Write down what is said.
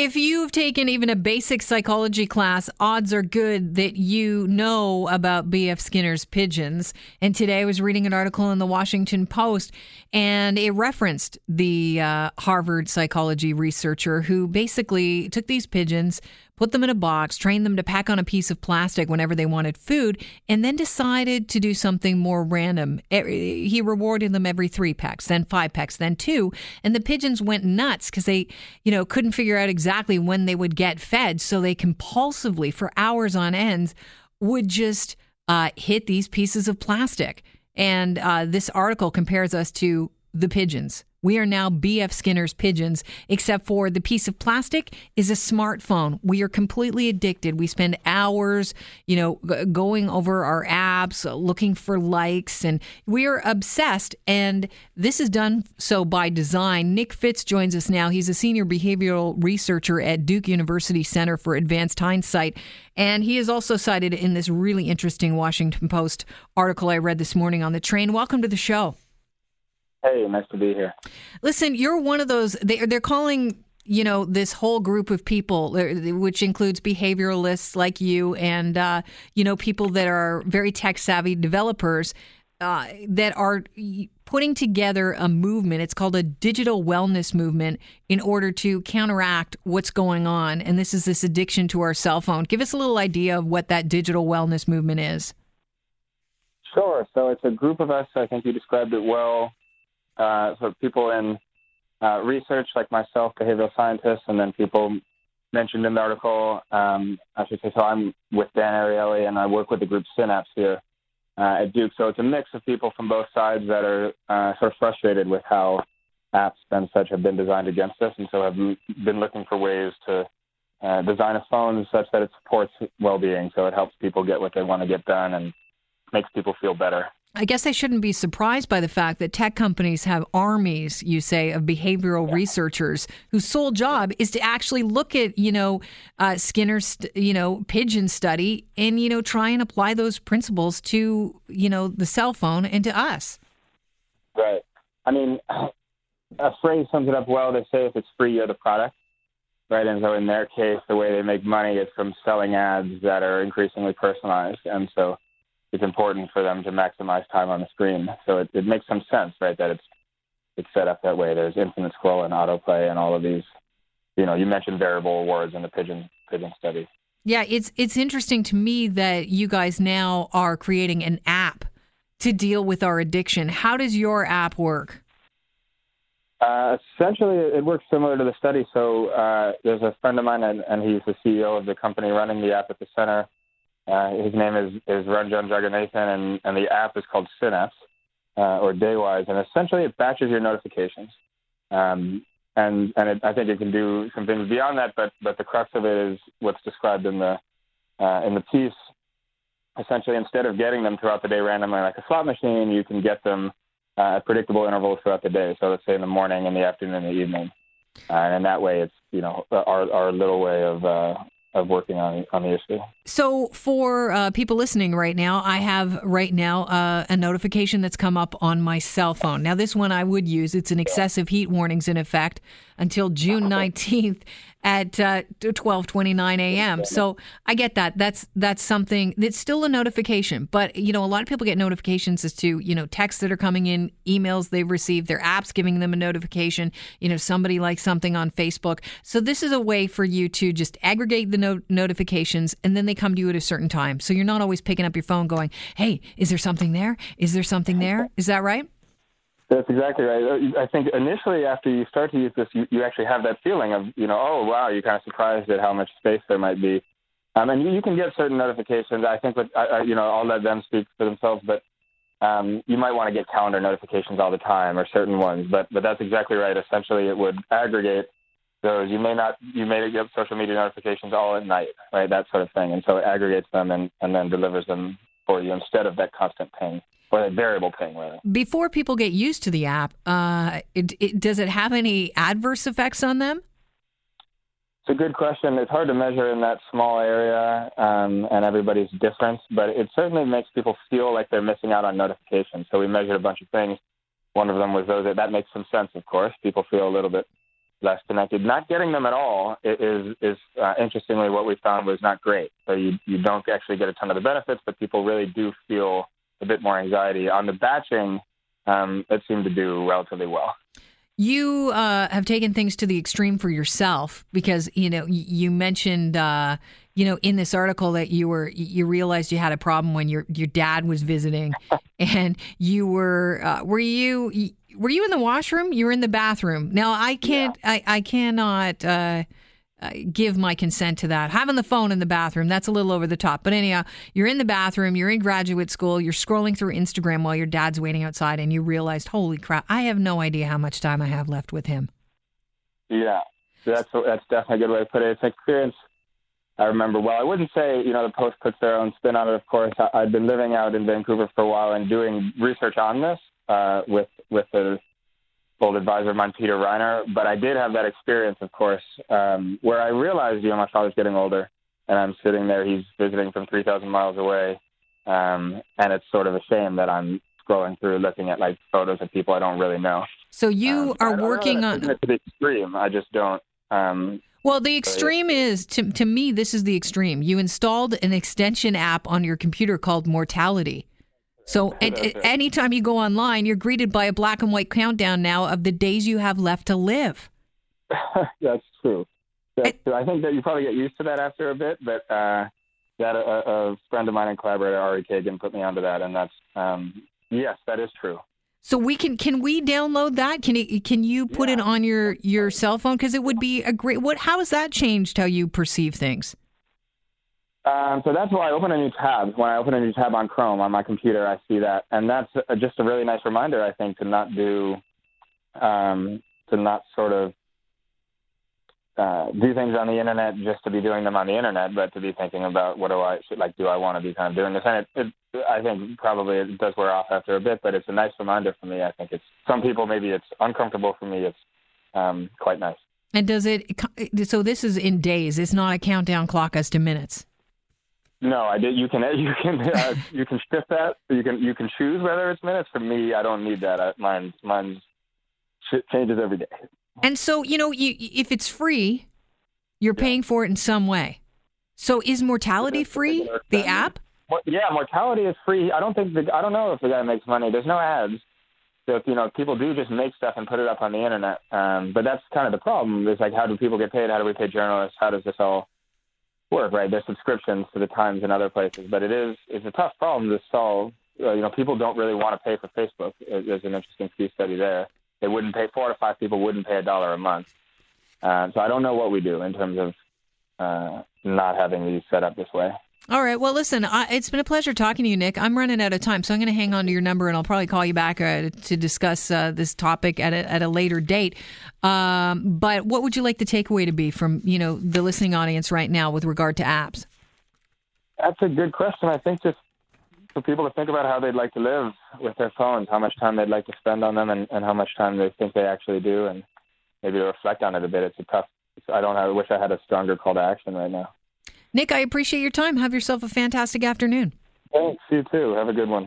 If you've taken even a basic psychology class, odds are good that you know about B.F. Skinner's pigeons. And today I was reading an article in the Washington Post, and it referenced the uh, Harvard psychology researcher who basically took these pigeons, put them in a box, trained them to pack on a piece of plastic whenever they wanted food, and then decided to do something more random. He rewarded them every three pecks, then five pecks, then two, and the pigeons went nuts because they, you know, couldn't figure out exactly when they would get fed, so they compulsively, for hours on end, would just uh, hit these pieces of plastic. And uh, this article compares us to the pigeons. We are now BF Skinner's pigeons, except for the piece of plastic is a smartphone. We are completely addicted. We spend hours, you know, g- going over our apps, looking for likes, and we are obsessed. And this is done so by design. Nick Fitz joins us now. He's a senior behavioral researcher at Duke University Center for Advanced Hindsight. And he is also cited in this really interesting Washington Post article I read this morning on the train. Welcome to the show. Hey, nice to be here. Listen, you're one of those. They, they're calling you know this whole group of people, uh, which includes behavioralists like you, and uh, you know people that are very tech savvy developers uh, that are putting together a movement. It's called a digital wellness movement in order to counteract what's going on. And this is this addiction to our cell phone. Give us a little idea of what that digital wellness movement is. Sure. So it's a group of us. I think you described it well uh, so people in uh, research like myself, behavioral scientists, and then people mentioned in the article, um, I should say, so I'm with Dan Ariely and I work with the group Synapse here uh, at Duke. So it's a mix of people from both sides that are uh, sort of frustrated with how apps and such have been designed against us, and so have been looking for ways to uh, design a phone such that it supports well-being, so it helps people get what they want to get done and makes people feel better. I guess I shouldn't be surprised by the fact that tech companies have armies, you say, of behavioral yeah. researchers whose sole job is to actually look at, you know, uh, Skinner's, you know, pigeon study and, you know, try and apply those principles to, you know, the cell phone and to us. Right. I mean, a phrase sums it up well. They say if it's free, you're the product. Right. And so in their case, the way they make money is from selling ads that are increasingly personalized. And so, it's important for them to maximize time on the screen. So it, it makes some sense, right, that it's it's set up that way. There's infinite scroll and autoplay and all of these. You know, you mentioned variable awards in the pigeon pigeon study. Yeah, it's it's interesting to me that you guys now are creating an app to deal with our addiction. How does your app work? Uh, essentially, it works similar to the study. So uh, there's a friend of mine, and, and he's the CEO of the company running the app at the center. Uh, his name is, is Ranjan Jagannathan, and, and the app is called Synapse uh, or Daywise, and essentially it batches your notifications. Um, and and it, I think it can do some things beyond that, but but the crux of it is what's described in the uh, in the piece. Essentially, instead of getting them throughout the day randomly like a slot machine, you can get them uh, at predictable intervals throughout the day. So let's say in the morning, in the afternoon, in the evening, uh, and in that way, it's you know our our little way of uh, of working on on the issue. So, for uh, people listening right now, I have right now uh, a notification that's come up on my cell phone. Now, this one I would use. It's an excessive heat warnings in effect until June nineteenth at uh, 12:29 a.m. So I get that. That's that's something It's still a notification, but you know a lot of people get notifications as to you know texts that are coming in, emails they've received, their apps giving them a notification. You know somebody likes something on Facebook. So this is a way for you to just aggregate the no- notifications, and then they come to you at a certain time. So you're not always picking up your phone going, "Hey, is there something there? Is there something there? Is that right? That's exactly right. Uh, I think initially, after you start to use this, you, you actually have that feeling of, you know, oh wow, you're kind of surprised at how much space there might be. Um, and you, you can get certain notifications. I think, with, I, you know, I'll let them speak for themselves, but um, you might want to get calendar notifications all the time or certain ones. But but that's exactly right. Essentially, it would aggregate those. You may not, you may get social media notifications all at night, right? That sort of thing. And so it aggregates them and, and then delivers them for you instead of that constant ping or a variable ping rather. Before people get used to the app, uh, it, it, does it have any adverse effects on them? It's a good question. It's hard to measure in that small area, um, and everybody's different. But it certainly makes people feel like they're missing out on notifications. So we measured a bunch of things. One of them was those that, that makes some sense, of course. People feel a little bit less connected. Not getting them at all is is uh, interestingly what we found was not great. So you you don't actually get a ton of the benefits, but people really do feel a bit more anxiety. On the batching, um, it seemed to do relatively well. You uh, have taken things to the extreme for yourself because you know you mentioned uh, you know in this article that you were you realized you had a problem when your your dad was visiting, and you were uh, were you were you in the washroom? You were in the bathroom. Now I can't yeah. I I cannot. Uh, give my consent to that. Having the phone in the bathroom, that's a little over the top. But anyhow, you're in the bathroom, you're in graduate school, you're scrolling through Instagram while your dad's waiting outside, and you realized, holy crap, I have no idea how much time I have left with him. Yeah, that's that's definitely a good way to put it. It's an experience I remember well. I wouldn't say, you know, the Post puts their own spin on it, of course. I, I'd been living out in Vancouver for a while and doing research on this uh, with, with the old advisor of mine, Peter Reiner. But I did have that experience, of course, um, where I realized, you know, my father's getting older, and I'm sitting there. He's visiting from 3,000 miles away, um, and it's sort of a shame that I'm scrolling through, looking at like photos of people I don't really know. So you um, are working on to the extreme. I just don't. Um, well, the extreme is to to me. This is the extreme. You installed an extension app on your computer called Mortality. So at, at, anytime you go online, you're greeted by a black and white countdown now of the days you have left to live. That's true. That's I, true. I think that you probably get used to that after a bit, but uh, that a, a, friend of mine and collaborator Ari Kagan put me onto that, and that's um, yes, that is true. So we can can we download that? Can it, can you put yeah. it on your your cell phone? Because it would be a great. What? How has that changed how you perceive things? Um, so that's why I open a new tab. When I open a new tab on Chrome on my computer, I see that, and that's just a really nice reminder, I think, to not do, um, to not sort of uh, do things on the internet just to be doing them on the internet, but to be thinking about what do I should, like, do I want to be kind of doing this? And it, it, I think probably it does wear off after a bit, but it's a nice reminder for me. I think it's some people maybe it's uncomfortable for me. It's um, quite nice. And does it? So this is in days. It's not a countdown clock as to minutes. No, I did. You can you can uh, you can shift that. You can you can choose whether it's minutes. For me, I don't need that. I, mine mine changes every day. And so you know, you, if it's free, you're yeah. paying for it in some way. So is mortality free? The app? Yeah, mortality is free. I don't think the I don't know if the guy makes money. There's no ads. So if, you know, people do just make stuff and put it up on the internet. Um, but that's kind of the problem. Is like, how do people get paid? How do we pay journalists? How does this all work, right? There's subscriptions to the Times and other places, but it is it's a tough problem to solve. Uh, you know, people don't really want to pay for Facebook. There's an interesting case study there. They wouldn't pay four to five people wouldn't pay a dollar a month. Uh, so I don't know what we do in terms of uh, not having these set up this way. All right. Well, listen, I, it's been a pleasure talking to you, Nick. I'm running out of time, so I'm going to hang on to your number and I'll probably call you back uh, to discuss uh, this topic at a, at a later date. Um, but what would you like the takeaway to be from you know the listening audience right now with regard to apps? That's a good question. I think just for people to think about how they'd like to live with their phones, how much time they'd like to spend on them, and, and how much time they think they actually do, and maybe to reflect on it a bit. It's a tough. I don't. I wish I had a stronger call to action right now. Nick, I appreciate your time. Have yourself a fantastic afternoon. Thanks. You too. Have a good one.